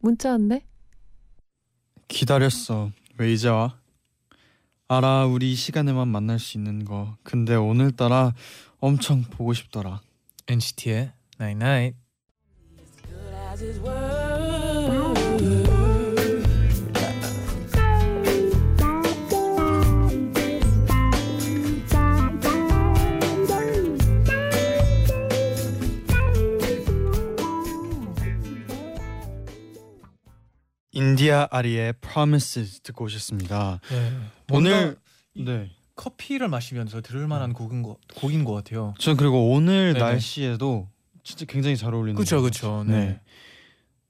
문자 왔네. 기다렸어. 왜 이제 와? 알아, 우리 이 시간에만 만날 수 있는 거. 근데 오늘따라 엄청 보고 싶더라. NCT의 Night Night. 인디아 아리의 Promises 듣고 오셨습니다. 네. 오늘 이- 네. 커피를 마시면서 들을 만한 곡인 거 곡인 것 같아요. 전 그리고 오늘 네네. 날씨에도 진짜 굉장히 잘 어울리는 것 그쵸. 같아요. 네.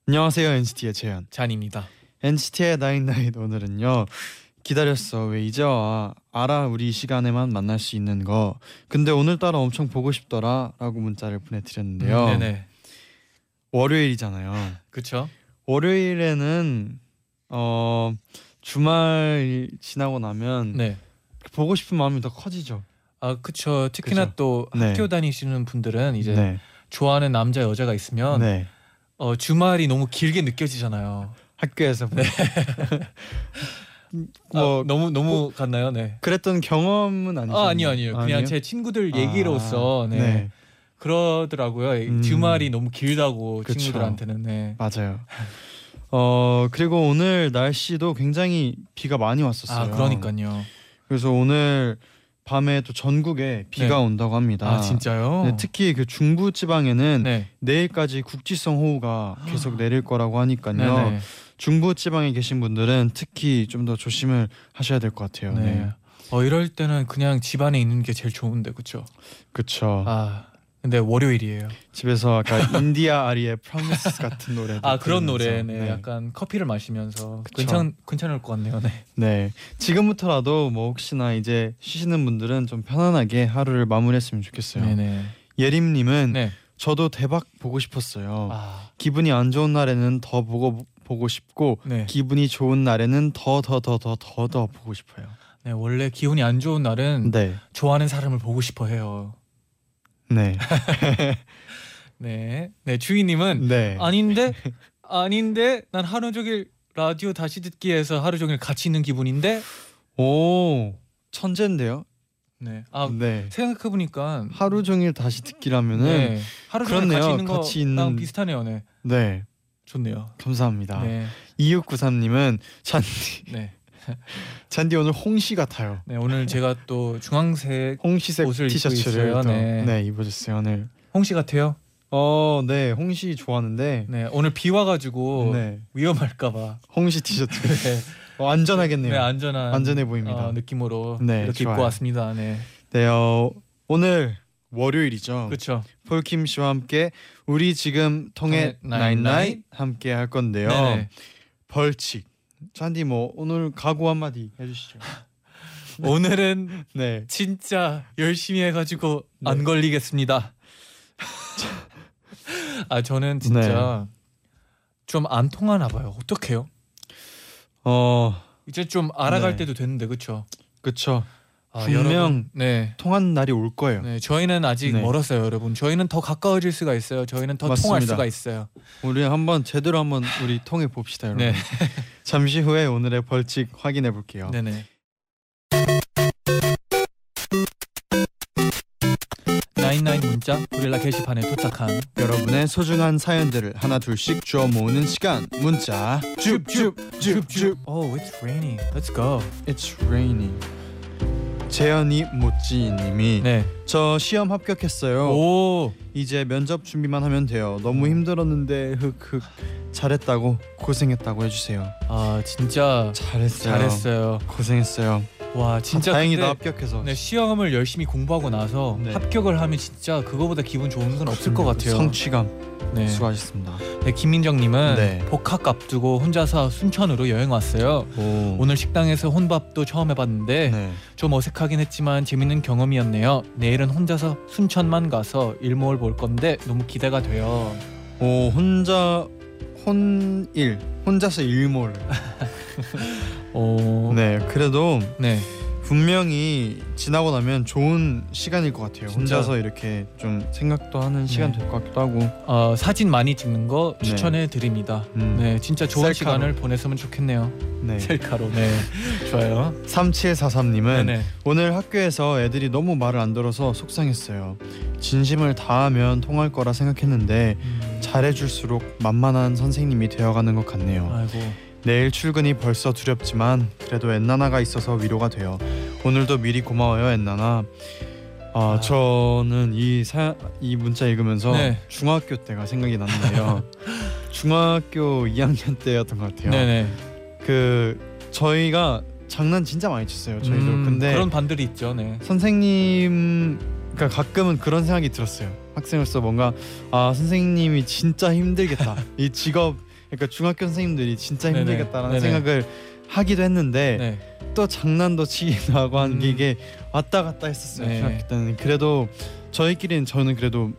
안녕하세요 NCT의 재현. 잔입니다. NCT의 나인나잇 오늘은요. 기다렸어 왜 이제 와 알아 우리 이 시간에만 만날 수 있는 거 근데 오늘따라 엄청 보고 싶더라라고 문자를 보내드렸는데요 음, 네네. 월요일이잖아요 그쵸. 월요일에는 어 주말 지나고 나면 네. 보고 싶은 마음이 더 커지죠 아 그쵸. 특히나 그죠. 또 네. 학교 다니시는 분들은 이제 네. 좋아하는 남자 여자가 있으면 네. 어, 주말이 너무 길게 느껴지잖아요. 학교에서 뭐, 뭐뭐 너무 너무 갔나요? 네. 그랬던 경험은 아니죠 아 아니요 아니요. 그냥 제 친구들 얘기로서 네. 네. 그러더라고요. 음. 주말이 너무 길다고 그쵸. 친구들한테는 네. 맞아요. 어 그리고 오늘 날씨도 굉장히 비가 많이 왔었어요. 아 그러니까요. 그래서 오늘 밤에 또 전국에 비가 네. 온다고 합니다. 아 진짜요? 네, 특히 그 중부 지방에는 네. 내일까지 국지성 호우가 계속 내릴 거라고 하니까요. 네네. 중부 지방에 계신 분들은 특히 좀 더 조심을 하셔야 될 것 같아요. 네. 네. 어 이럴 때는 그냥 집 안에 있는 게 제일 좋은데 그렇죠. 그렇죠. 아 근데 월요일이에요. 집에서 아까 인디아 아리의 프로미스 같은 노래. 아 그런 노래, 네. 네. 약간 커피를 마시면서 그쵸. 괜찮 괜찮을 것 같네요. 네. 네. 지금부터라도 뭐 혹시나 이제 쉬시는 분들은 좀 편안하게 하루를 마무리했으면 좋겠어요. 네네. 예림님은 네. 저도 대박 보고 싶었어요. 아 기분이 안 좋은 날에는 더 보고 보고 싶고 네. 기분이 좋은 날에는 더 더 더 더 더 더 보고 싶어요. 네 원래 기분이 안 좋은 날은 네, 좋아하는 사람을 보고 싶어 해요. 네, 네. 네 주희님은 네. 아닌데 아닌데 난 하루 종일 라디오 다시 듣기에서 하루 종일 같이 있는 기분인데. 오 천재인데요. 네. 아 네. 생각해 보니까 하루 종일 다시 듣기라면은 네. 하루 종일 그렇네요. 같이 있는 거랑 있는- 비슷하네요. 네. 네. 좋네요. 감사합니다. 네. 2693님은 잔디 네. 잔디 오늘 홍시 같아요. 네. 오늘 제가 또 중앙색 홍시색 옷을 입고 티셔츠를. 또, 네. 네. 입으셨어요 오늘. 홍씨 같아요. 어, 네 홍시 좋아하는데 네. 오늘 비 와가지고 네 위험할까봐. 홍시 티셔츠 네. 어, 안전하겠네요. 네. 안전한 안전해 보입니다. 어, 느낌으로 네, 이렇게 좋아요. 입고 왔습니다. 네. 네, 어, 오늘 월요일이죠. 그렇죠. 폴킴 씨와 함께 우리 지금 통했나잇나잇 함께 할 건데요. 네네. 벌칙. 잔디 뭐 오늘 각오 한마디 해주시죠. 오늘은 네. 진짜 열심히 해가지고 네. 안 걸리겠습니다. 아 저는 진짜 네. 좀안 통하나 봐요. 어떡해요? 어, 이제 좀 알아갈 네. 때도 됐는데 그렇죠? 그쵸. 아, 분명 여러분, 네. 통한 날이 올 거예요. 네, 저희는 아직 네. 멀었어요, 여러분. 저희는 더 가까워질 수가 있어요. 저희는 더 맞습니다. 통할 수가 있어요. 우리 한번 제대로 한번 우리 통해 봅시다, 여러분. 네, 잠시 후에 오늘의 벌칙 확인해 볼게요. 네, 네. 나인나인 문자 고릴라 게시판에 도착한 여러분의 소중한 사연들을 하나 둘씩 주워 모으는 시간. 문자 줍줍줍줍. Oh, it's raining. Let's go. It's raining. 재현이 모찌님이 네. 저 시험 합격했어요. 오. 이제 면접 준비만 하면 돼요. 너무 힘들었는데 흑흑 잘했다고 고생했다고 해주세요. 아 진짜 잘했어요. 잘했어요. 고생했어요. 와 진짜 다행이다 근데 합격해서. 네, 시험을 열심히 공부하고 나서 네. 합격을 하면 진짜 그거보다 기분 좋은 건 없을 것 같아요. 성취감 네. 수고하셨습니다. 네, 김민정님은 네. 복학 앞두고 혼자서 순천으로 여행 왔어요. 오. 오늘 식당에서 혼밥도 처음 해봤는데 네. 좀 어색하긴 했지만 재밌는 경험이었네요. 내일은 혼자서 순천만 가서 일몰 볼 건데 너무 기대가 돼요. 오 혼자 혼일 혼자서 일몰. 어, 네 그래도 네. 분명히 지나고 나면 좋은 시간일 것 같아요. 진짜. 혼자서 이렇게 좀 생각도 하는 시간 네. 될것 같기도 하고. 어, 사진 많이 찍는 거 네. 추천해 드립니다. 음. 네, 진짜 좋은 셀카로. 시간을 보냈으면 좋겠네요. 네. 셀카로. 네, 좋아요. 3743님은 네네. 오늘 학교에서 애들이 너무 말을 안 들어서 속상했어요. 진심을 다하면 통할 거라 생각했는데 음, 잘해줄수록 만만한 선생님이 되어가는 것 같네요. 아이고. 내일 출근이 벌써 두렵지만 그래도 엔나나가 있어서 위로가 돼요. 오늘도 미리 고마워요 엔나나. 아, 아. 저는 이, 사, 이 문자 읽으면서 네. 중학교 때가 생각이 났는데요. 중학교 2학년 때였던 것 같아요. 네네. 그 저희가 장난 진짜 많이 쳤어요. 저희도 음, 근데 그런 반들이 있죠. 네. 선생님 그러니까 가끔은 그런 생각이 들었어요. 학생으로서 뭔가 아 선생님이 진짜 힘들겠다. 이 직업 그러니까 중학교 선생님들이 진짜 네네. 힘들겠다라는 네네. 생각을 하기도 했는데 네. 또 장난도 치기도 하고 하는 게 음. 이게 왔다 갔다 했었어요. 네. 중학교 때는 그래도 저희끼리는 저는 그래도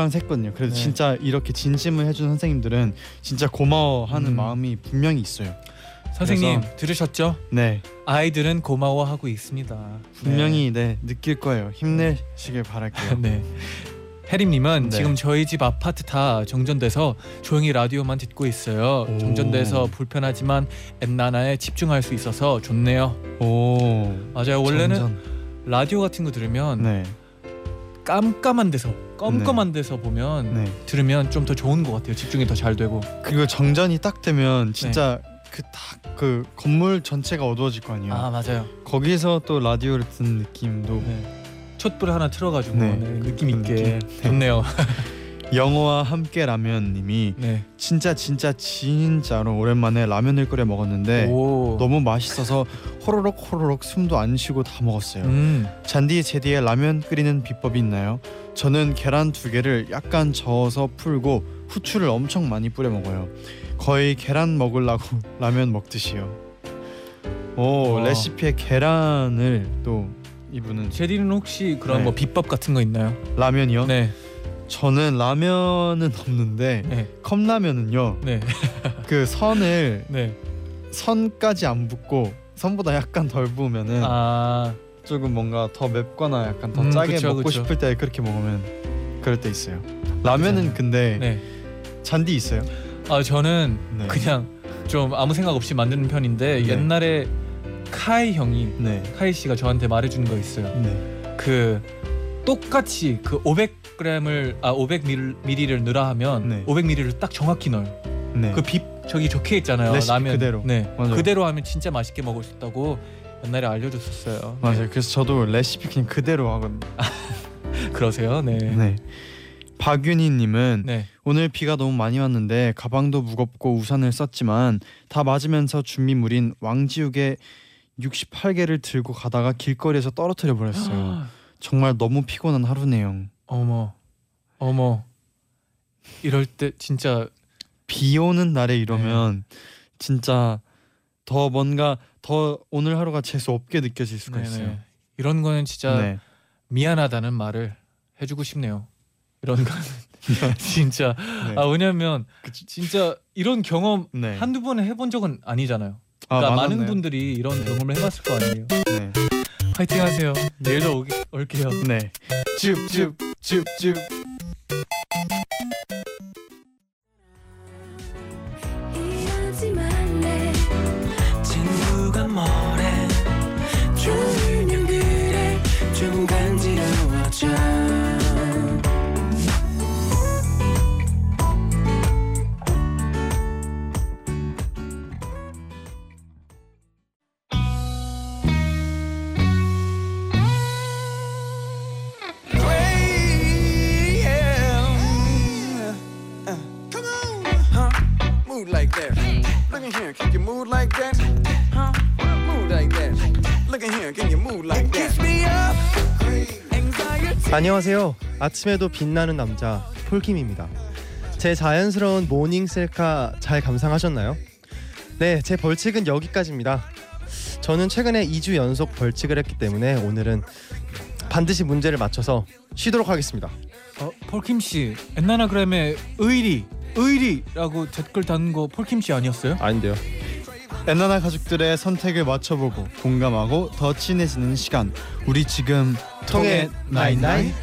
항상 했거든요. 그래도 네. 진짜 이렇게 진심을 해준 선생님들은 진짜 고마워하는 음. 마음이 분명히 있어요. 선생님 들으셨죠? 네, 아이들은 고마워하고 있습니다. 분명히 네, 느낄 거예요. 힘내시길 바랄게요. 네. 해림님은 네. 지금 저희 집 아파트 다 정전돼서 조용히 라디오만 듣고 있어요. 오. 정전돼서 불편하지만 엔나나에 집중할 수 있어서 좋네요. 오, 맞아요. 원래는 점점. 라디오 같은 거 들으면 네, 깜깜한 데서 껌껌한 데서 보면 네. 들으면 좀 더 좋은 것 같아요. 집중이 더 잘 되고. 그리고 정전이 딱 되면 진짜 네. 그딱그 건물 전체가 어두워질 거 아니에요. 아 맞아요. 거기서 또 라디오를 듣는 느낌도 네. 촛불 하나 틀어가지고 네. 네, 느낌 있게 느낌. 좋네요. 영어와 함께 라면님이 네. 진짜 진짜 진짜로 오랜만에 라면을 끓여 먹었는데 오. 너무 맛있어서 호로록 호로록 숨도 안 쉬고 다 먹었어요. 음. 잔디 제디의 라면 끓이는 비법이 있나요? 저는 계란 두 개를 약간 저어서 풀고 후추를 엄청 많이 뿌려 먹어요. 거의 계란 먹으려고 라면 먹듯이요. 오 와. 레시피에 계란을 또 이분은 제디는 혹시 그런 네. 뭐 비법 같은 거 있나요? 라면이요? 네. 저는 라면은 없는데 네. 컵라면은요. 네. 그 선을 네. 선까지 안 붓고 선보다 약간 덜 부으면은 아. 조금 뭔가 더 맵거나 약간 더 음, 짜게 그쵸, 먹고 그쵸. 싶을 때 그렇게 먹으면 그럴 때 있어요. 라면은. 근데 네. 잔디 있어요? 아 저는 네. 그냥 좀 아무 생각 없이 만드는 편인데 네. 옛날에 카이 형이 네. 카이 씨가 저한테 말해준 거 있어요. 네. 그 똑같이 그 500g을 아 500ml를 넣으라 하면 네. 500ml를 딱 정확히 넣어요. 네. 그 비 저기 적혀 있잖아요. 레시피 라면 그대로. 네. 맞아요. 그대로 하면 진짜 맛있게 먹을 수 있다고 옛날에 알려줬었어요. 맞아요. 그래서 저도 레시피 그냥 그대로 하거든요. 네. 그러세요. 네. 네. 네. 박윤희님은 네. 오늘 비가 너무 많이 왔는데 가방도 무겁고 우산을 썼지만 다 맞으면서 준비물인 왕지욱의 68개를 들고 가다가 길거리에서 떨어뜨려 버렸어요. 정말 너무 피곤한 하루네요. 어머. 어머. 이럴 때 진짜 비 오는 날에 이러면 진짜 더 뭔가 더 오늘 하루가 재수 없게 느껴질 수가 네네. 있어요. 이런 거는 진짜 네. 미안하다는 말을 해주고 싶네요. 이런 거는 진짜 네. 아 왜냐면 진짜 이런 경험 네. 한두 번 해본 적은 아니잖아요. 아, 그러니까 많은 많았나요? 분들이 이런 경험을 해봤을 거 아니에요. 네. 파이팅 하세요. 내일도 오기, 올게요. 네. 줍줍줍줍 이러지 말 안녕하세요. 아침에도 빛나는 남자 폴킴입니다. 제 자연스러운 morning 셀카 잘 감상하셨나요? 네, 제 벌칙은 여기까지입니다. 저는 최근에 2주 연속 벌칙을 했기 때문에 오늘은 반드시 문제를 맞춰서 쉬도록 하겠습니다. 어, 폴킴 씨 엔나나그램에 의리 의리라고 댓글 다는 거 폴킴 씨 아니었어요? 아닌데요. 엔나나 가족들의 선택을 맞춰보고 공감하고 더 친해지는 시간. 우리 지금 통했나잇나잇.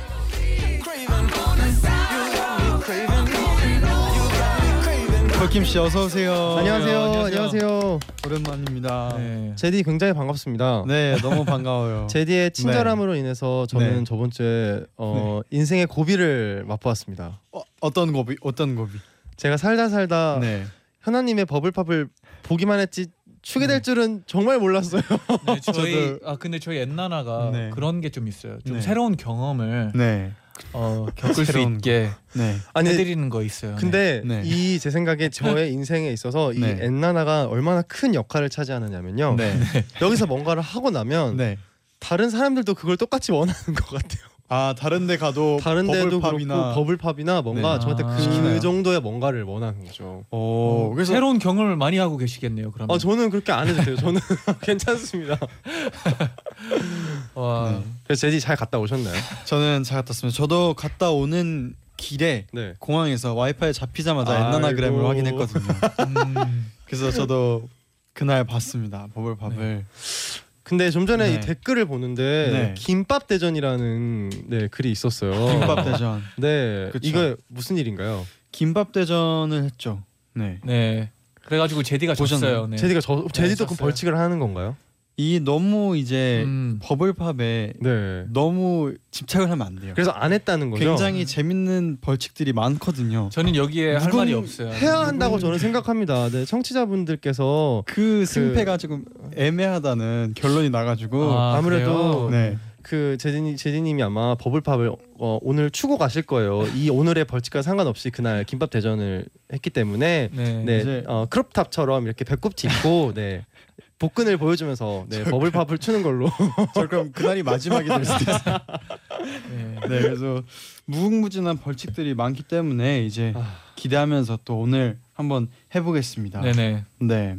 폴킴 씨 어서 오세요. 안녕하세요. 안녕하세요. 안녕하세요. 오랜만입니다. 네. 네. 제디 굉장히 반갑습니다. 너무 반가워요. 제디의 친절함으로 인해서 저는 네. 저번 주에 어, 인생의 고비를 맛보았습니다. 어, 어떤 고비? 어떤 고비? 제가 살다 살다 네. 현아님의 Bubble Pop을 보기만 했지 추게 될 줄은 정말 몰랐어요. 네, 저희 아 근데 저희 엔나나가 네. 그런 게 좀 있어요. 좀 네. 새로운 경험을 네. 어, 겪을 수 새로운 있게 네. 아니 해드리는 거 있어요. 근데 네. 이 제 생각에 저의 인생에 있어서 이 네. 엔나나가 얼마나 큰 역할을 차지하느냐면요. 네. 여기서 뭔가를 하고 나면 네. 다른 사람들도 그걸 똑같이 원하는 것 같아요. 아 다른 데 가도 다른 데도 버블팝이나 그렇고 버블팝이나 뭔가 네. 저한테 아. 그 시키나요? 정도의 뭔가를 원하는 거죠. 오, 어, 그래서 새로운 경험을 많이 하고 계시겠네요. 그러면 아 저는 그렇게 안 해도 돼요. 저는 괜찮습니다. 와, 네. 그래서 제디 잘 갔다 오셨나요? 저는 잘 갔다 왔습니다. 저도 갔다 오는 길에 네. 공항에서 와이파이 잡히자마자 아이고. 엔나나그램을 확인했거든요. 음, 그래서 저도 그날 봤습니다. 버블팝을. 근데 좀 전에 네. 이 댓글을 보는데 네. 김밥 대전이라는 네 글이 있었어요. 김밥 대전. 네, 그쵸. 이거 무슨 일인가요? 김밥 대전을 했죠. 네. 네. 그래가지고 제디가 보셨나요? 졌어요. 네. 제디가 저 제디도 그럼 졌어요. 벌칙을 하는 건가요? 이 너무 이제 음, 버블팝에 네. 너무 집착을 하면 안 돼요. 그래서 안 했다는 거죠. 굉장히 재밌는 벌칙들이 많거든요. 저는 여기에 할 말이 없어요. 해야 한다고 저는 생각합니다. 네, 청취자분들께서 그 승패가 조금 애매하다는 결론이 나가지고 아, 아무래도 그래요? 네. 그 제디님 제디님이 아마 버블팝을 어, 오늘 추고 가실 거예요. 이 오늘의 벌칙과 상관없이 그날 김밥 대전을 했기 때문에 네. 네, 이제- 어, 크롭탑처럼 이렇게 배꼽티 입고 네. 복근을 보여주면서 네, 버블팝을 추는 걸로. 저 그럼 그날이 마지막이 될 수도 있어요. 네. 네, 그래서 무궁무진한 벌칙들이 많기 때문에 이제 아. 기대하면서 또 오늘 한번 해보겠습니다. 네네. 네.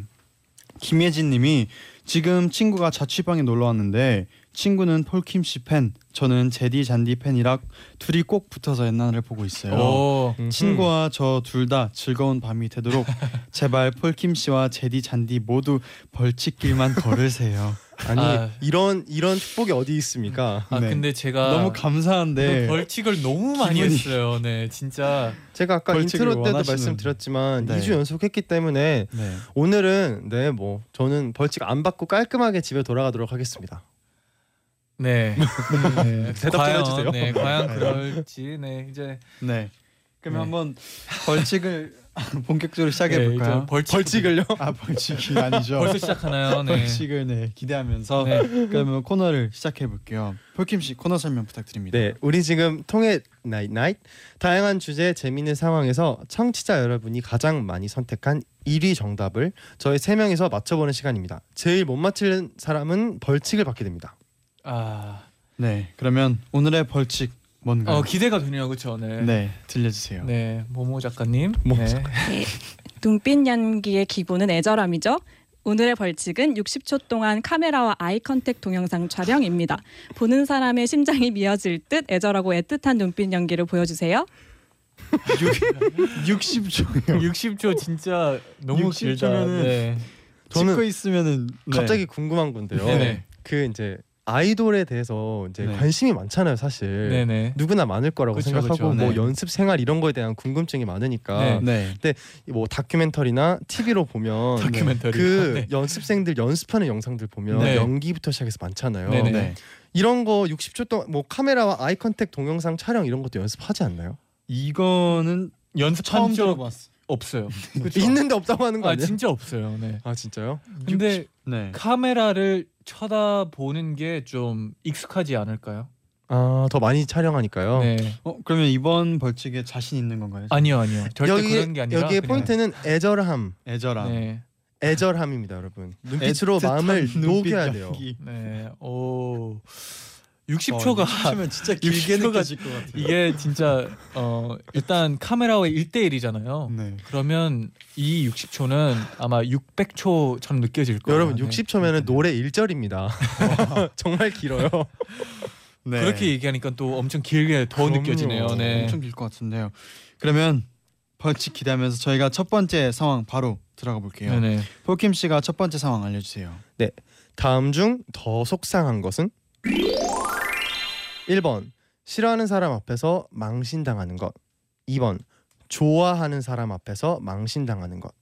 김예진 님이 지금 친구가 자취방에 놀러 왔는데 친구는 폴킴 씨 팬, 저는 제디 잔디 팬이라 둘이 꼭 붙어서 엔나나를 보고 있어요. 오. 친구와 저 둘 다 즐거운 밤이 되도록 제발 폴킴 씨와 제디 잔디 모두 벌칙길만 걸으세요. 아니 아. 이런 이런 축복이 어디 있습니까? 아 네. 근데 제가 너무 감사한데 벌칙을 너무 많이 기분이- 했어요. 네, 진짜. 제가 아까 인트로 때도 원하시는- 말씀드렸지만 네. 2주 연속했기 때문에 네. 오늘은 네 뭐 저는 벌칙 안 받고 깔끔하게 집에 돌아가도록 하겠습니다. 네. 네. 대답 좀 과연, 해주세요. 네, 과연 그럴지. 네, 이제 네. 그러면 네. 한번 벌칙을 본격적으로 시작해 네, 볼까요? 벌칙 벌칙 을요? 아 벌칙이 아니죠. 벌써 시작하나요? 네. 벌칙을 네 기대하면서 네. 그러면 코너를 시작해 볼게요. 폴킴 씨 코너 설명 부탁드립니다. 네, 우리 지금 통했나잇나잇 다양한 주제 재미있는 상황에서 청취자 여러분이 가장 많이 선택한 1위 정답을 저희 세 명이서 맞춰보는 시간입니다. 제일 못 맞히는 사람은 벌칙을 받게 됩니다. 아, 네, 그러면 오늘의 벌칙 뭔가요? 어 기대가 되네요, 그렇죠? 네. 네, 들려주세요. 네, 모모 작가님. 모모 네. 눈빛 연기의 기본은 애절함이죠. 오늘의 벌칙은 60초 동안 카메라와 아이 컨택 동영상 촬영입니다. 보는 사람의 심장이 미어질 듯 애절하고 애틋한 눈빛 연기를 보여주세요. 60초요. 60초 진짜 너무 60 길다. 초면은 네. 저는 있으면은 네. 갑자기 궁금한 건데요. 네네. 그 이제 아이돌에 대해서 이제 네. 관심이 많잖아요, 사실. 네네. 누구나 많을 거라고 그쵸, 생각하고 그쵸. 뭐 네. 연습 생활 이런 거에 대한 궁금증이 많으니까 네. 네. 뭐 다큐멘터리나 TV로 보면 다큐멘터리. 그 네. 연습생들 연습하는 영상들 보면 네. 연기부터 시작해서 많잖아요. 네네. 네. 이런 거 60초 동안 뭐 카메라와 아이 컨택 동영상 촬영 이런 것도 연습하지 않나요? 이거는 연습한 처음 적 들어봤어. 없어요. 있는데 없다고 하는 거아 아니에요? 진짜 없어요. 네. 아 진짜요? 근데 네. 카메라를 쳐다보는 게 좀 익숙하지 않을까요? 아 더 많이 촬영하니까요. 네. 어 그러면 이번 벌칙에 자신 있는 건가요? 아니요, 아니요. 절대 여기 그런 게 아니라 여기에 그냥- 포인트는 애절함, 애절함. 네. 애절함입니다, 여러분. 눈빛으로 마음을 녹여야 돼요. 연기. 네. 오. 어, 60초가 60초면 진짜 길게 60초가 느껴질 것 같아요. 이게 진짜 어 일단 카메라와 1대1이잖아요. 네. 그러면 이 60초는 아마 600초처럼 느껴질 거예요. 여러분 네. 60초면은 노래 1절입니다. 정말 길어요. 네. 그렇게 얘기하니까 또 엄청 길게 더 그럼요. 느껴지네요. 네. 엄청 길 것 같은데요. 그러면 벌칙 기대하면서 저희가 첫 번째 상황 바로 들어가 볼게요. 네네. 폴킴 씨가 첫 번째 상황 알려주세요. 다음 중 더 속상한 것은 1번 싫어하는 사람 앞에서 망신당하는 것 2번 좋아하는 사람 앞에서 망신당하는 것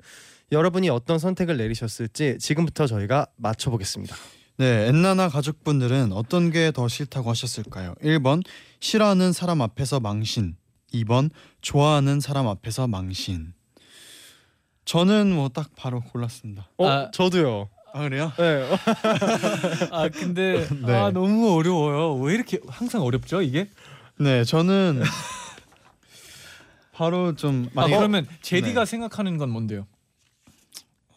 여러분이 어떤 선택을 내리셨을지 지금부터 저희가 맞춰보겠습니다 네, 엔나나 가족분들은 어떤 게 더 싫다고 하셨을까요? 1번 싫어하는 사람 앞에서 망신 2번 좋아하는 사람 앞에서 망신 저는 뭐 딱 바로 골랐습니다. 어? 아. 저도요 아 그래요? 네. 아 근데 네. 아 너무 어려워요. 왜 이렇게 항상 어렵죠 이게? 네, 저는 바로 좀 아 많이 그러면 제디가 네. 생각하는 건 뭔데요?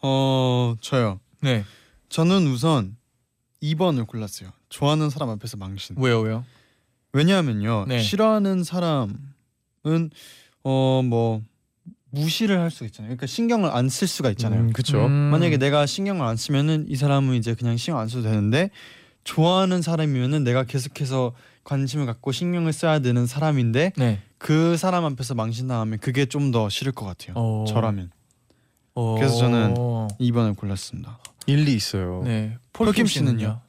어 저요. 네. 저는 우선 2번을 골랐어요. 좋아하는 사람 앞에서 망신. 왜요 왜요? 왜냐하면요 네. 싫어하는 사람은 어 뭐 무시를 할 수가 있잖아요. 그러니까 신경을 안 쓸 수가 있잖아요. 음, 그쵸 음. 만약에 내가 신경을 안 쓰면은 이 사람은 이제 그냥 신경 안 써도 되는데 좋아하는 사람이면은 내가 계속해서 관심을 갖고 신경을 써야 되는 사람인데 네. 그 사람 앞에서 망신당하면 그게 좀 더 싫을 것 같아요. 어. 저라면 어. 그래서 저는 2번을 골랐습니다. 일리 있어요 네. 폴킴 폴킴 씨는요?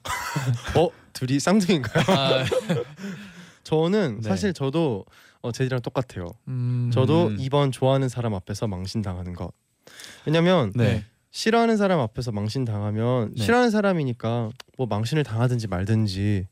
어? 둘이 쌍둥이인가요? 아, 저는 네. 사실 저도 어, 제디랑 똑같아요 음. 저도 음. 2번 좋아하는 사람 앞에서 망신 당하는 것 왜냐면 네. 싫어하는 사람 앞에서 망신 당하면 네. 싫어하는 사람이니까 뭐 망신을 당하든지 말든지.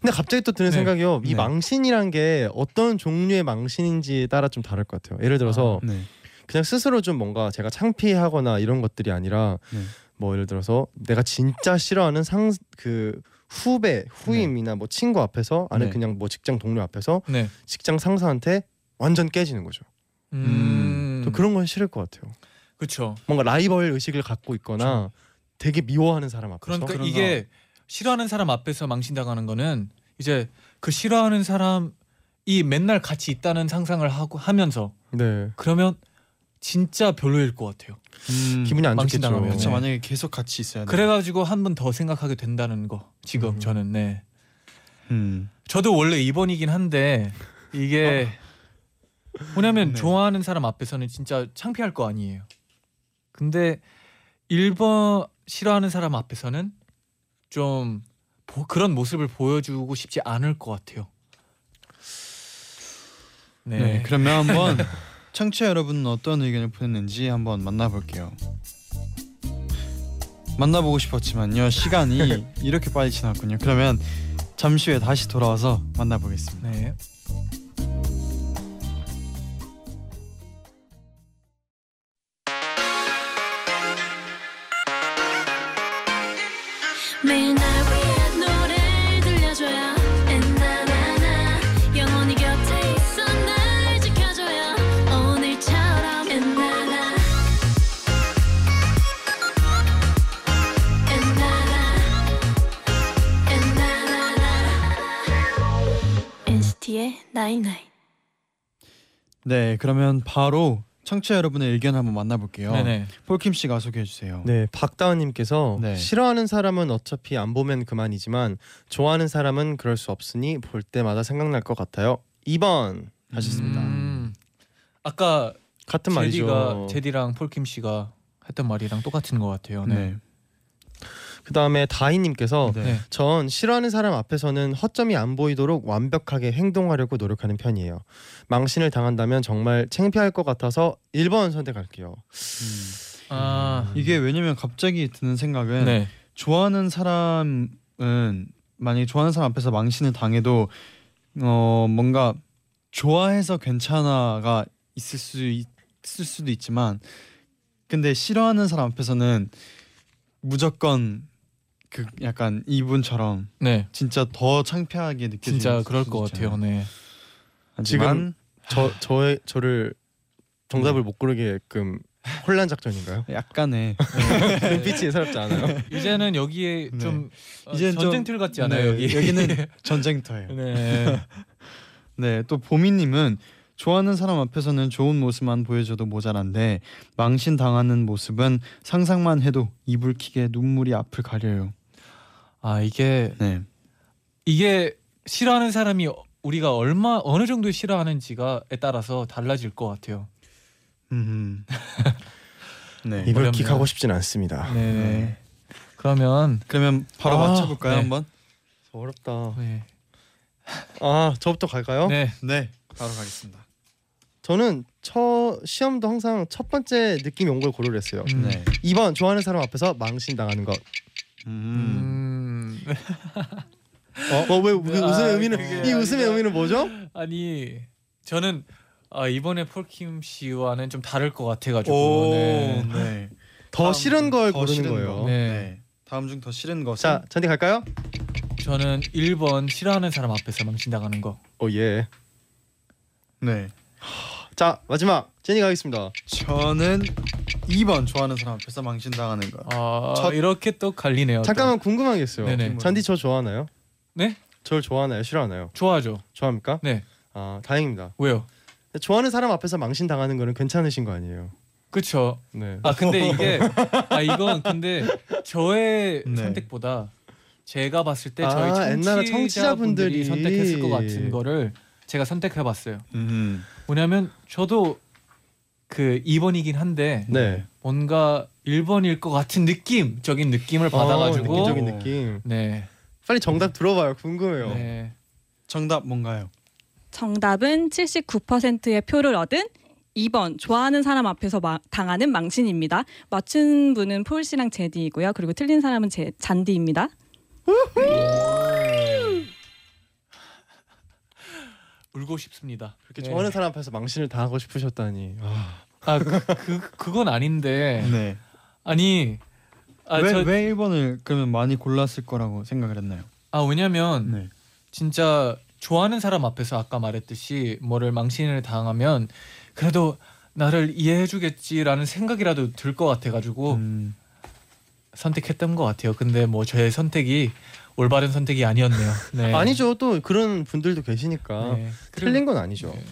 근데 갑자기 또 드는 네. 생각이요. 이 네. 망신이란 게 어떤 종류의 망신인지에 따라 좀 다를 것 같아요. 예를 들어서 네. 그냥 스스로 좀 뭔가 제가 창피하거나 이런 것들이 아니라 네. 뭐 예를 들어서 내가 진짜 싫어하는 상 그 후배, 후임이나 뭐 친구 앞에서 아니 네. 그냥 뭐 직장 동료 앞에서 네. 직장 상사한테 완전 깨지는 거죠. 음. 또 그런 건 싫을 것 같아요. 그렇죠. 뭔가 라이벌 의식을 갖고 있거나 되게 미워하는 사람 앞에서 그러니까 그런가? 이게 싫어하는 사람 앞에서 망신당하는 거는 이제 그 싫어하는 사람이 맨날 같이 있다는 상상을 하고 하면서 네. 그러면 진짜 별로일 것 같아요. 음, 기분이 안 좋겠죠. 그렇죠. 네. 만약에 계속 같이 있어야 돼. 그래가지고 한 번 더 생각하게 된다는 거 지금 음. 저는 네. 음. 저도 원래 2번이긴 한데 이게 뭐냐면 네. 좋아하는 사람 앞에서는 진짜 창피할 거 아니에요. 근데 1번 싫어하는 사람 앞에서는 좀 보- 그런 모습을 보여주고 싶지 않을 것 같아요. 네. 네. 그러면 한번 청취자 여러분은 어떤 의견을 보냈는지 한번 만나볼게요. 만나보고 싶었지만요 시간이 이렇게 빨리 지났군요. 그러면 잠시 후에 다시 돌아와서 만나보겠습니다. 네. night night 네, 그러면 바로 청취자 여러분의 의견 한번 만나볼게요. 네네. 폴킴 씨가 소개해 주세요. 네, 박다은님께서 네. 싫어하는 사람은 어차피 안 보면 그만이지만 좋아하는 사람은 그럴 수 없으니 볼 때마다 생각날 것 같아요. 2번 하셨습니다. 음, 아까 같은 제디가 말이죠. 제디랑 폴킴 씨가 했던 말이랑 똑같은 것 같아요. 네. 네. 그 다음에 다희님께서 네. 네. 전 싫어하는 사람 앞에서는 허점이 안 보이도록 완벽하게 행동하려고 노력하는 편이에요. 망신을 당한다면 정말 창피할 것 같아서 1번 선택할게요. 음. 아, 이게 왜냐면 갑자기 드는 생각은 네. 좋아하는 사람은 만약에 좋아하는 사람 앞에서 망신을 당해도 어 뭔가 좋아해서 괜찮아가 있을 수 있을 수도 있지만 근데 싫어하는 사람 앞에서는 무조건 그 약간 이분처럼 네. 진짜 더 창피하게 느껴지는 진짜 그럴 것 있잖아요. 같아요. 네. 하지만 저 저의 저를 정답을 못 고르게끔 혼란 작전인가요? 약간의 눈빛이 예사롭지 않아요. 이제는 여기에 네. 좀 어, 이제는 좀- 전쟁틀 같지 않아요 네, 여기 여기는 전쟁터예요. 네. 네, 또 보미님은 좋아하는 사람 앞에서는 좋은 모습만 보여줘도 모자란데 망신 당하는 모습은 상상만 해도 이불킥에 눈물이 앞을 가려요. 아 이게 네, 이게 싫어하는 사람이 우리가 얼마 어느 정도 싫어하는지가에 따라서 달라질 것 같아요. 음, 네. 이불. 킥하고 싶진 않습니다. 네. 그러면 그러면 바로 아, 맞춰볼까요 네. 한번? 어렵다. 네. 아 저부터 갈까요? 네. 네, 바로 가겠습니다. 저는 첫 시험도 항상 첫 번째 느낌이 온 걸 고르를 했어요. 음. 네, 2번 좋아하는 사람 앞에서 망신 당하는 것. 음, 음. 어, 어, 왜그 아, 웃음의 의미는 그게 이 웃음의 아니라- 의미는 뭐죠? 아니 저는 아, 이번에 폴킴 씨와는 좀 다를 것 같아가지고 오, 네. 네. 더 다음 싫은 걸 더 고르는 싫은 거예요. 거. 네. 네. 다음 중 더 싫은 것은 자, 잔디 갈까요? 저는 1번 싫어하는 사람 앞에서 망신당하는 거. 오 예. 네, 자 마지막 제니 가겠습니다. 저는 2번 좋아하는 사람 앞에서 망신 당하는 거. 아 첫- 이렇게 또 갈리네요. 또. 잠깐만 궁금한 게 있어요. 네네. 잔디 저 좋아하나요? 네? 저를 좋아하나요? 싫어하나요? 좋아하죠. 좋아합니까? 네. 아 다행입니다. 왜요? 좋아하는 사람 앞에서 망신 당하는 거는 괜찮으신 거 아니에요? 그쵸. 네. 아 근데 이게 아 이건 근데 저의 네. 선택보다 제가 봤을 때 아, 저희 옛날에 청취자분들이 청취자분들이. 선택했을 것 같은 거를 제가 선택해봤어요. 음, 뭐냐면 저도 그 2번이긴 한데 네. 뭔가 1번일 것 같은 느낌적인 느낌을 받아가지고 어, 느낌적인 느낌. 네, 빨리 정답 들어봐요. 궁금해요. 네. 정답 뭔가요? 정답은 79%의 표를 얻은 2번 좋아하는 사람 앞에서 마- 당하는 망신입니다. 맞춘 분은 폴 씨랑 제디이고요. 그리고 틀린 사람은 제 잔디입니다. 울고 싶습니다. 그렇게 네. 좋아하는 사람 앞에서 망신을 당하고 싶으셨다니. 아, 아, 그, 그 그건 아닌데 네. 아니 아, 왜, 저, 왜 1번을 그러면 많이 골랐을 거라고 생각을 했나요? 아 왜냐면 네. 진짜 좋아하는 사람 앞에서 아까 말했듯이 뭐를 망신을 당하면 그래도 나를 이해해주겠지라는 생각이라도 들 것 같아가지고 음, 선택했던 것 같아요. 근데 뭐 저의 선택이 올바른 선택이 아니었네요. 네. 아니죠. 또 그런 분들도 계시니까 네. 틀린 건 아니죠. 네.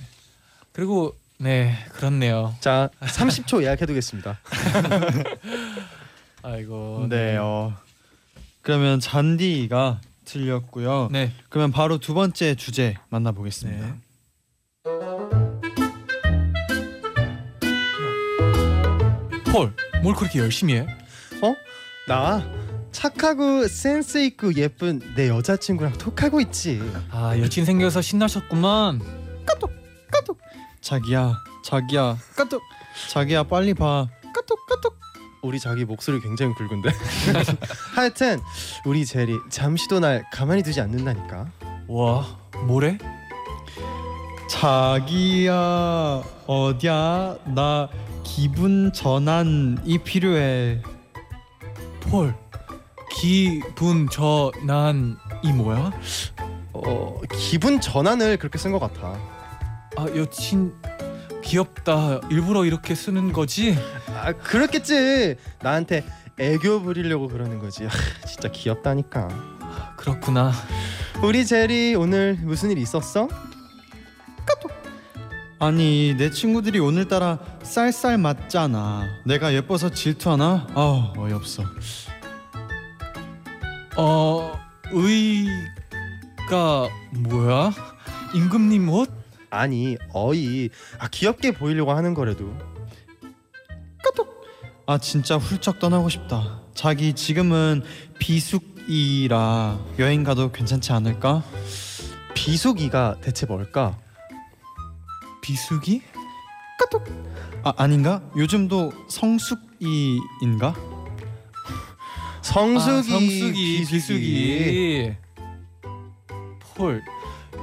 그리고 네 그렇네요. 자, 30초 예약해두겠습니다. 아이고. 네. 어. 그러면 잔디가 틀렸고요. 네. 그러면 바로 두 번째 주제 만나보겠습니다. 네. 폴, 뭘 그렇게 열심히 해? 나 착하고 센스 있고 예쁜 내 여자친구랑 톡하고 있지. 아 여친 생겨서 신나셨구만. 자기야, 자기야, 까똑. 자기야 빨리 봐. 까똑, 까똑. 우리 자기 목소리 굉장히 굵은데. 하여튼 우리 제리 잠시도 날 가만히 두지 않는다니까. 와 뭐래? 자기야 어디야? 나 기분 전환이 필요해. 폴 기분 전환이 뭐야? 어 기분 전환을 그렇게 쓴 것 같아. 아 여친 귀엽다 일부러 이렇게 쓰는 거지? 아 그렇겠지. 나한테 애교 부리려고 그러는 거지. 아, 진짜 귀엽다니까. 그렇구나. 우리 제리 오늘 무슨 일 있었어? 아니 내 친구들이 오늘따라 쌀쌀 맞잖아. 내가 예뻐서 질투하나? 아 어이없어. 어 의가 뭐야? 임금님 옷? 아니 어이 아 귀엽게 보이려고 하는 거래도 아 진짜 훌쩍 떠나고 싶다. 자기 지금은 비숙이라 여행 가도 괜찮지 않을까? 비수기가 대체 뭘까? 비수기? 아 아닌가? 요즘도 성숙이인가? 성수기, 아, 성수기 비수기. 비수기. 폴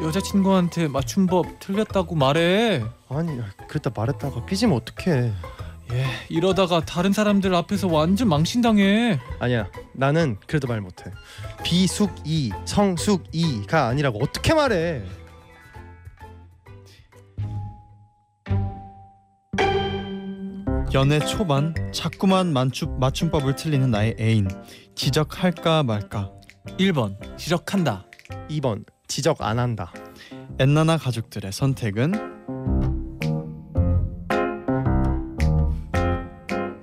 여자친구한테 맞춤법 틀렸다고 말해. 아니 그랬다 말했다가 삐지면 어떡해 예 이러다가 다른 사람들 앞에서 완전 망신당해. 아니야 나는 그래도 말 못해 비숙이 성숙이가 아니라고 어떻게 말해 연애 초반 자꾸만 맞춤, 맞춤법을 틀리는 나의 애인 지적할까 말까 1번 지적한다. 2번 지적 안 한다. 엔나나 가족들의 선택은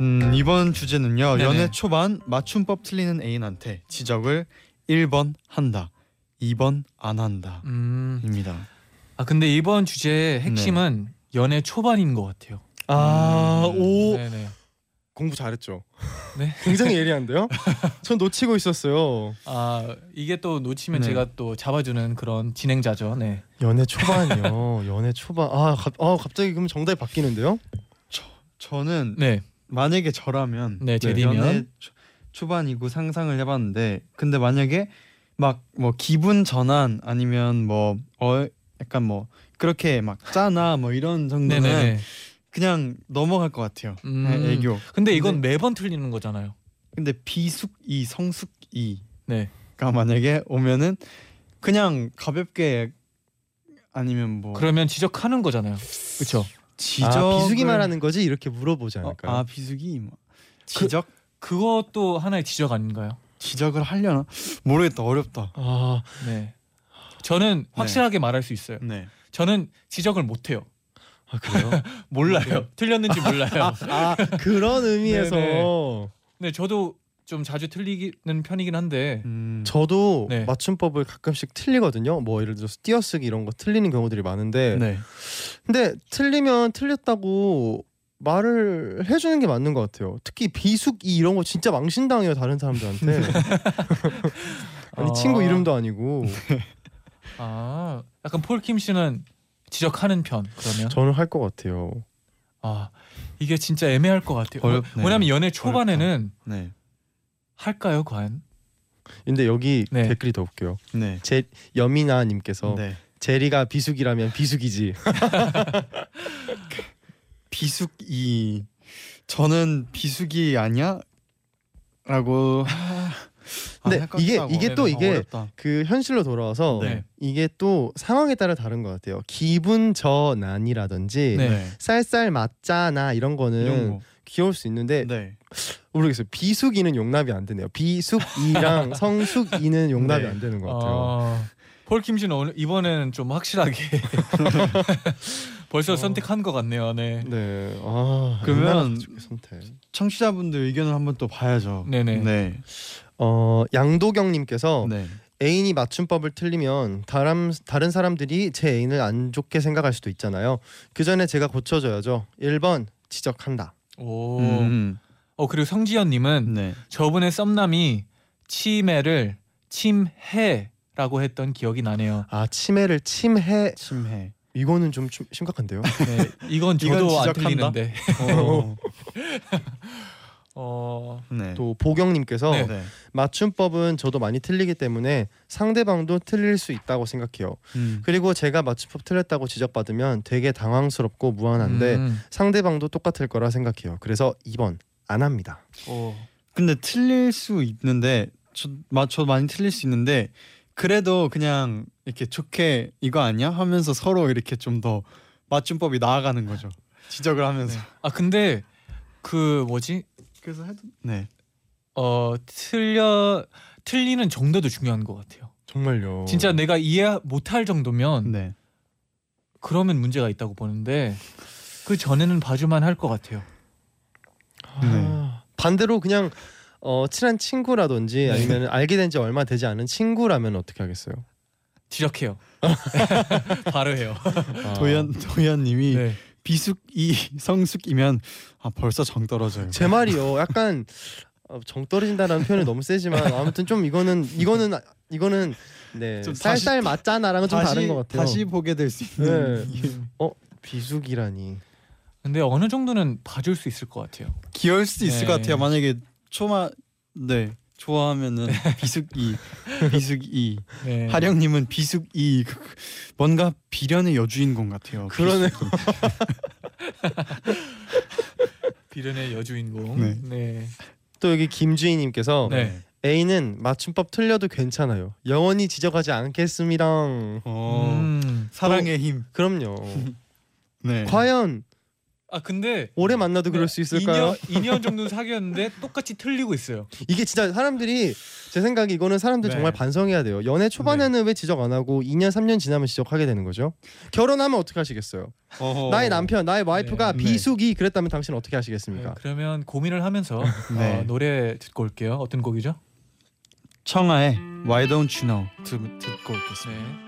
음, 이번 주제는요 네네. 연애 초반 맞춤법 틀리는 애인한테 지적을 1번 한다 2번 안 한다 음. 입니다 아 근데 이번 주제의 핵심은 연애 초반인 것 같아요. 아, 오 네네. 공부 잘했죠. 네. 굉장히 예리한데요? 전 놓치고 있었어요. 아 이게 또 놓치면 네. 제가 또 잡아주는 그런 진행자죠. 네. 연애 초반이요. 연애 초반. 아, 갑, 아 갑자기 그럼 정답이 바뀌는데요? 저는 네. 만약에 저라면 네, 제디면? 연애 초- 초반이고 상상을 해봤는데 근데 만약에 막 뭐 기분 전환 아니면 뭐 어 약간 뭐 그렇게 막 짜나 뭐 이런 정도는 네네네. 그냥 넘어갈 것 같아요. 음. 네, 애교. 근데 이건 매번 틀리는 거잖아요. 근데 비숙이 성숙이가 네. 만약에 오면은 그냥 가볍게 아니면 뭐 그러면 지적하는 거잖아요. 그렇죠. 지적 아, 비수기 말하는 거지 이렇게 물어보지 어, 않을까요? 아 비숙이 뭐 지적 그것도 하나의 지적 아닌가요? 지적을 하려나 모르겠다 어렵다. 아, 네. 저는 확실하게 말할 수 있어요. 네. 저는 지적을 못 해요. 아 그래요? 몰라요. 틀렸는지 몰라요. 아 그런 의미에서 네네. 네, 저도 좀 자주 틀리는 편이긴 한데 음. 저도 네. 맞춤법을 가끔씩 틀리거든요. 뭐 예를 들어서 띄어쓰기 이런 거 틀리는 경우들이 많은데 네. 근데 틀리면 틀렸다고 말을 해주는 게 맞는 것 같아요. 특히 비숙이 이런 거 진짜 망신당해요 다른 사람들한테. 아니 아. 친구 이름도 아니고 아 약간 폴킴 씨는 지적하는 편 그러면 저는 할 것 같아요. 아 이게 진짜 애매할 것 같아요. 어렵네요. 뭐냐면 연애 초반에는 네. 할까요 과연? 근데 여기 네. 댓글이 더 웃겨요. 네. 제 여미나님께서 네. 제리가 비숙이라면 비숙이지. 비숙이 저는 비숙이 아니야? 라고 아, 근데 헷갈린다고. 이게- 이게 또 어, 이게 어렵다. 그 현실로 돌아와서 네. 이게 또 상황에 따라 다른 것 같아요. 기분 전환이라든지 네. 쌀쌀 맞잖아 이런 거는 이런 거. 귀여울 수 있는데 네. 모르겠어요. 비숙이는 용납이 안 되네요. 비숙이랑 성숙이는 용납이 네. 안 되는 것 같아요. 아, 폴킴 씨는 오늘 이번에는 좀 확실하게 벌써 어. 선택한 것 같네요. 네. 네. 아, 그러면 선택. 청취자분들 의견을 한번 또 봐야죠. 네네. 네. 어, 양도경님께서 네. 애인이 맞춤법을 틀리면 다른 다른 사람들이 제 애인을 안 좋게 생각할 수도 있잖아요. 그 전에 제가 고쳐줘야죠. 1번 지적한다. 오. 음. 어 그리고 성지연님은 네. 저번에 썸남이 치매를 침해라고 했던 기억이 나네요. 아 치매를 침해 침해. 이거는 좀 심- 심각한데요. 네, 이건 저도 안? 틀리는데. 어. 어, 네. 또 보경님께서 네. 네. 맞춤법은 저도 많이 틀리기 때문에 상대방도 틀릴 수 있다고 생각해요. 음. 그리고 제가 맞춤법 틀렸다고 지적받으면 되게 당황스럽고 무안한데 음, 상대방도 똑같을 거라 생각해요. 그래서 2번 안 합니다. 어, 근데 틀릴 수 있는데 저, 마, 저 많이 틀릴 수 있는데 그래도 그냥 이렇게 좋게 이거 아니야 하면서 서로 이렇게 좀 더 맞춤법이 나아가는 거죠. 지적을 하면서. 네. 아 근데 그 뭐지? 그래서 해도 네. 어 틀려 틀리는 정도도 중요한 것 같아요. 정말요. 진짜 내가 이해 못할 정도면 네. 그러면 문제가 있다고 보는데 그 전에는 봐주만 할 것 같아요. 아, 반대로 그냥 어, 친한 친구라든지 네. 아니면 알게 된 지 얼마 되지 않은 친구라면 어떻게 하겠어요? 지적해요. 바로 해요. 아, 도현 도현님이 네. 비숙이 성숙이면 아 벌써 정 떨어져요. 제 말이요. 약간 어, 정 떨어진다라는 표현이 너무 세지만 아무튼 좀 이거는 이거는 이거는 네좀 쌀쌀 다시- 맞잖아랑은 좀 다른 것 같아요. 다시 보게 될 수 있는 비숙이라니. 근데 어느 정도는 봐줄 수 있을 것 같아요. 귀여울 수도 있을 네. 것 같아요. 만약에 초마 네 좋아하면은 비숙이 비숙이 네. 하령님은 비숙이 뭔가 비련의 여주인공 같아요. 그러네요. 비련의 여주인공. 네. 네. 또 여기 김주희님께서 네. A는 맞춤법 틀려도 괜찮아요. 영원히 지적하지 않겠습니다. 어, 음. 사랑의 힘. 그럼요. 네. 과연 아 근데 오래 만나도 그럴 수 있을까요? 2년, 2년 정도 사귀었는데 똑같이 틀리고 있어요. 이게 진짜 사람들이 제 생각에 이거는 사람들 네. 정말 반성해야 돼요. 연애 초반에는 왜 지적 안 하고 2년 3년 지나면 지적하게 되는 거죠? 결혼하면 어떻게 하시겠어요? 어허. 나의 남편, 나의 와이프가 네. 비수기 그랬다면 당신 은 어떻게 네, 하시겠습니까? 그러면 고민을 하면서 네. 어, 노래 듣고 올게요. 어떤 곡이죠? 청하의 Why Don't You Know 듣, 듣고 오겠습니다.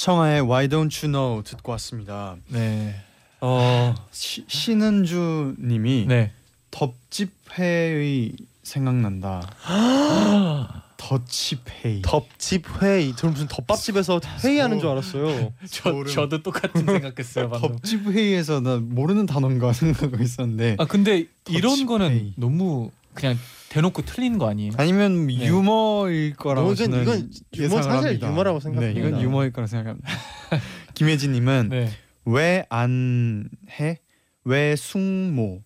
청하의 Why Don't You Know 듣고 왔습니다. 네. 어 시, 신은주님이 네. 덥집회의 생각난다. 덧집회의. 덮집 회의. 저는 무슨 덮밥집에서 회의하는 줄 알았어요. 저. 저도 똑같은 생각했어요. 덥집회의에서 나 모르는 단어인가 생각하고 있었는데 아 근데 이런 거는. 너무 그냥 대놓고 틀린 거 아니에요? 아니면 네. 유머일 거라고 저는 이건 유머, 사실 합니다. 유머라고 생각합니다. 네, 이건 유머일 거라 생각합니다. 김혜진님은 네. 왜안 해? 왜 숙모?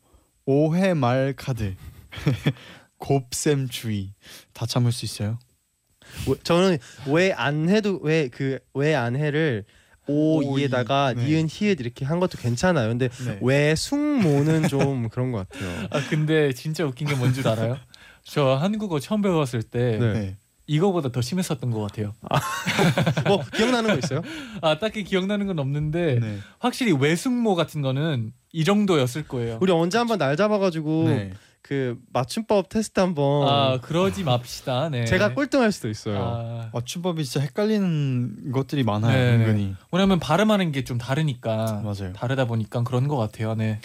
오해 말 카드. 곱셈 주의. 다 참을 수 있어요? 왜- 저는 왜 안 해도 왜 그 왜 안 해를 오 오, 이에다가 이. 네. 니은 히읗 이렇게 한 것도 괜찮아요. 근데 네. 왜 숙모는 좀 그런 것 같아요. 아 근데 진짜 웃긴 게 뭔 줄 알아요? 저 한국어 처음 배웠을 때 네. 네. 이거보다 더 심했었던 것 같아요. 뭐 기억나는 거 있어요? 아 딱히 기억나는 건 없는데 네. 확실히 외숙모 같은 거는 이 정도였을 거예요. 우리 언제 한번 날 잡아가지고 네. 그 맞춤법 테스트 한번 아 그러지 맙시다. 네. 제가 꼴등할 수도 있어요. 아, 맞춤법이 진짜 헷갈리는 것들이 많아요. 네, 네. 은근히. 왜냐면 발음하는 게 좀 다르니까 맞아요. 다르다 보니까 그런 것 같아요. 네.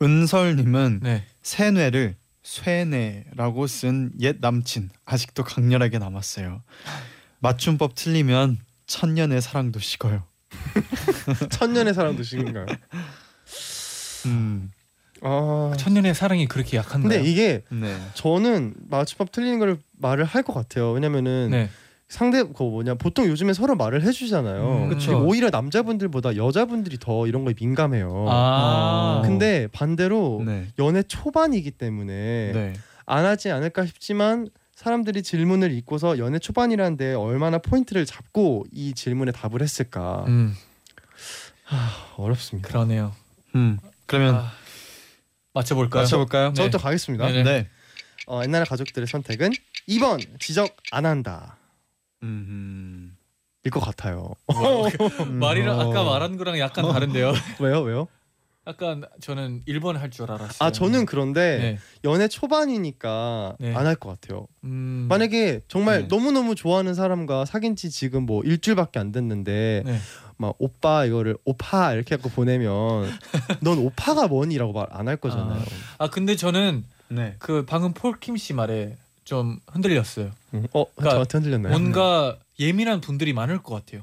은설님은 네. 세뇌를 쇠뇌라고 쓴 옛 남친 아직도 강렬하게 남았어요. 맞춤법 틀리면 천년의 사랑도 식어요. 천년의 사랑도 식인가요? 음, 아 천년의 사랑이 그렇게 약한가요? 근데 이게 네. 저는 맞춤법 틀리는 걸 말을 할 것 같아요. 왜냐면은 네. 상대 그 뭐냐 보통 요즘에 서로 말을 해주잖아요. 음. 오히려 남자분들보다 여자분들이 더 이런 거에 민감해요. 아. 근데 반대로 네. 연애 초반이기 때문에 네. 안 하지 않을까 싶지만 사람들이 질문을 읽고서 연애 초반이라는데 얼마나 포인트를 잡고 이 질문에 답을 했을까 음 어렵습니다. 그러네요. 음. 그러면 아, 맞춰볼까요? 맞춰볼까요? 네. 저부터 가겠습니다. 네네. 네. 어, 옛날 가족들의 선택은 2번 지적 안 한다. 음. 일것 같아요. 말이랑 어. 아까 말한 거랑 약간 다른데요. 왜요? 왜요? 약간 저는 1번 할 줄 알았어요. 아 저는 그런데 네. 연애 초반이니까 네. 안할 것 같아요. 음, 만약에 정말 네. 너무 너무 좋아하는 사람과 사귄 지 지금 뭐 일주일밖에 안 됐는데 네. 막 오빠 이거를 오파 이렇게 갖고 보내면 넌 오파가 뭐니라고 말 안 할 거잖아요. 아 근데 저는 네. 그 방금 폴킴 씨 말에 좀 흔들렸어요. 음. 어 그러니까 저한테 흔들렸나요? 뭔가 예민한 분들이 많을 것 같아요.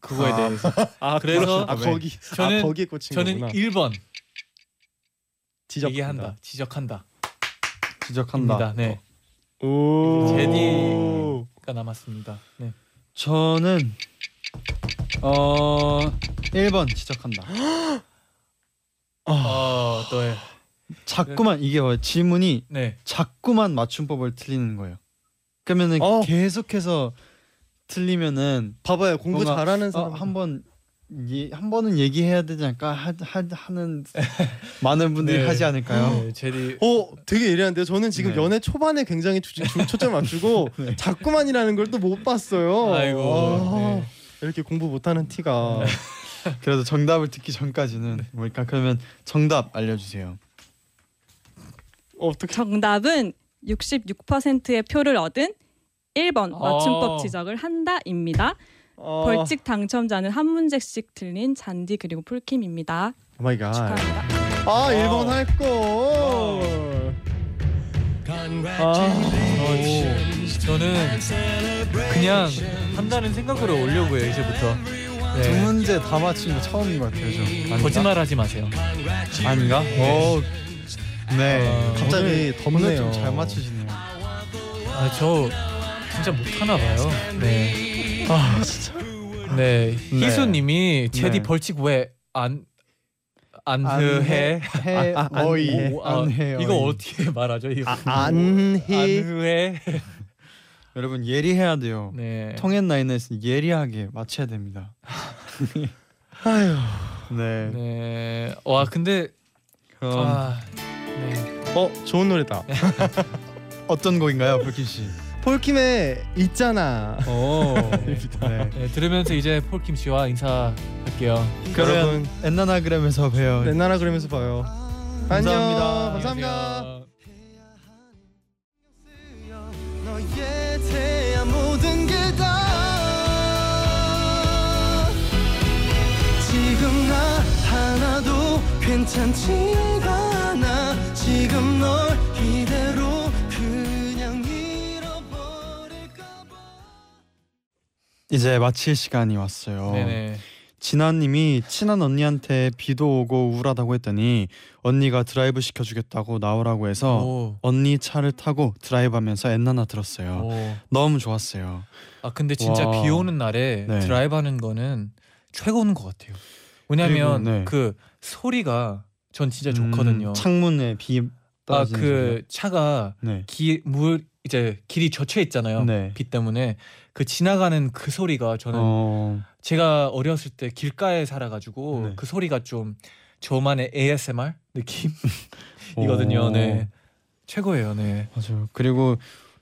그거에 아. 대해서. 아 그래서 아 거기 저는- 아 거기에 꽂힌 저는 거구나. 1번 지적한다. 얘기한다. 지적한다. 지적한다. 입니다. 네. 오. 제디가 남았습니다. 네. 저는 어 1번 지적한다. 어, 또 해. 자꾸만 이게 뭐 질문이 네. 자꾸만 맞춤법을 틀리는 거예요. 그러면은 어. 계속해서 틀리면은 봐봐요 공부 뭔가, 잘하는 어, 사람 한번 예, 한 번은 얘기해야 되지 않을까 하, 하, 하는 많은 분들이 네. 하지 않을까요? 네, 제디 어 되게 예리한데요. 저는 지금 네. 연애 초반에 굉장히 주, 주, 초점 맞추고 네. 자꾸만이라는 걸 또 못 봤어요. 아이고. 아, 네. 이렇게 공부 못하는 티가. 그래도 정답을 듣기 전까지는 뭐니까 그러면 정답 알려주세요. 어떻게? 정답은 66%의 표를 얻은 1번 맞춤법 어. 지적을 한다입니다. 어... 벌칙 당첨자는 한 문제씩 틀린 잔디 그리고 폴킴입니다. Oh my god. 축하합니다. 아 1번 할 걸. 어, 저는 그냥 한다는 생각으로 올려고요 이제부터. 두 네. 문제 다 맞힌 거 처음인 것 같아요. 저. 아닌가? 거짓말하지 마세요. 아닌가? 오, 네. 어, 갑자기 오늘, 덥네요. 오늘 좀잘 맞추시네요. 아저 진짜 못하나 봐요. 네. 아 진짜. 네. 네. 희수님이 제디 네. 벌칙 왜안 안 안해 해? 해 아, 아, 어이 안해. 오, 아, 이거. 어떻게 말하죠? 이거 아, 안해. 여러분 예리해야 돼요. 네. 통행 라인에서 예리하게 맞춰야 됩니다. 아유. 네. 네. 와 근데 그럼 아, 네. 어 좋은 노래다. 어떤 곡인가요, 불킨 씨? 폴킴의 있잖아. 오. 네. 네, 들으면서 이제 폴킴 씨와 인사할게요. 그러면 여러분 엔나나그램에서 봬요. 그러면서 봐요. 감사합니다. 안녕. 감사합니다. 안녕하세요. 나도 괜찮지가 않아 지금 널 이대로 그냥 잃어버릴까봐 이제 마칠 시간이 왔어요. 네네. 진아님이 친한 언니한테 비도 오고 우울하다고 했더니 언니가 드라이브 시켜주겠다고 나오라고 해서 오. 언니 차를 타고 드라이브하면서 엔나나 들었어요. 오. 너무 좋았어요. 아 근데 진짜 와. 비 오는 날에 네. 드라이브하는 거는 최고인 것 같아요. 왜냐하면 그리고, 네. 그 소리가 전 진짜 좋거든요. 음, 창문에 비아 떨어지는 그 차가. 네. 기물 이제 길이 젖혀 있잖아요. 네. 비 때문에 그 지나가는 그 소리가 저는 어, 제가 어렸을 때 길가에 살아가지고 네. 그 소리가 좀 저만의 ASMR 느낌이거든요. 오. 네 최고예요. 네. 맞아요. 그리고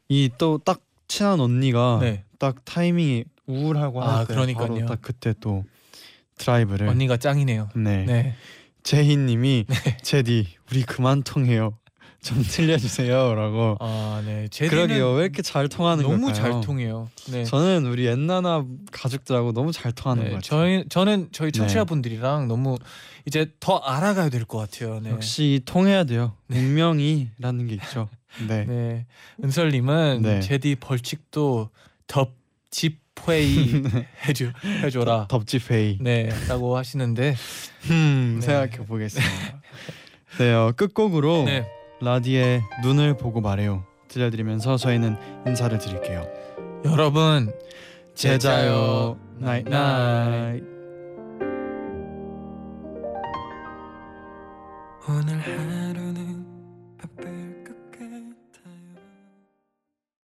이 또 딱 친한 언니가 네. 딱 타이밍이 우울하고 아, 그러니까요. 딱 그때 또 드라이브를 언니가 짱이네요. 네. 네. 제희님이 제디 우리 그만 통해요. 좀 들려주세요라고. 아 네. 그러게요. 왜 이렇게 잘 통하는 너무 걸까요? 잘 통해요. 네. 저는 우리 엔나나 가족들하고 너무 잘 통하는 네, 것 같아요. 저희 저는 저희 네. 청취자분들이랑 너무 이제 더 알아가야 될 것 같아요. 네. 역시 통해야 돼요. 운명이라는 게 있죠. 네. 네. 은설님은 네. 제디 벌칙도 덥집 회의 해줘 해줘라. 덥집 회의. 네라고 하시는데 음, 네. 생각해 보겠습니다. 네, 어, 끝곡으로 네. 라디의 눈을 보고 말해요 들려드리면서 저희는 인사를 드릴게요. 여러분 제자요 나잇 나잇. 오늘 하루는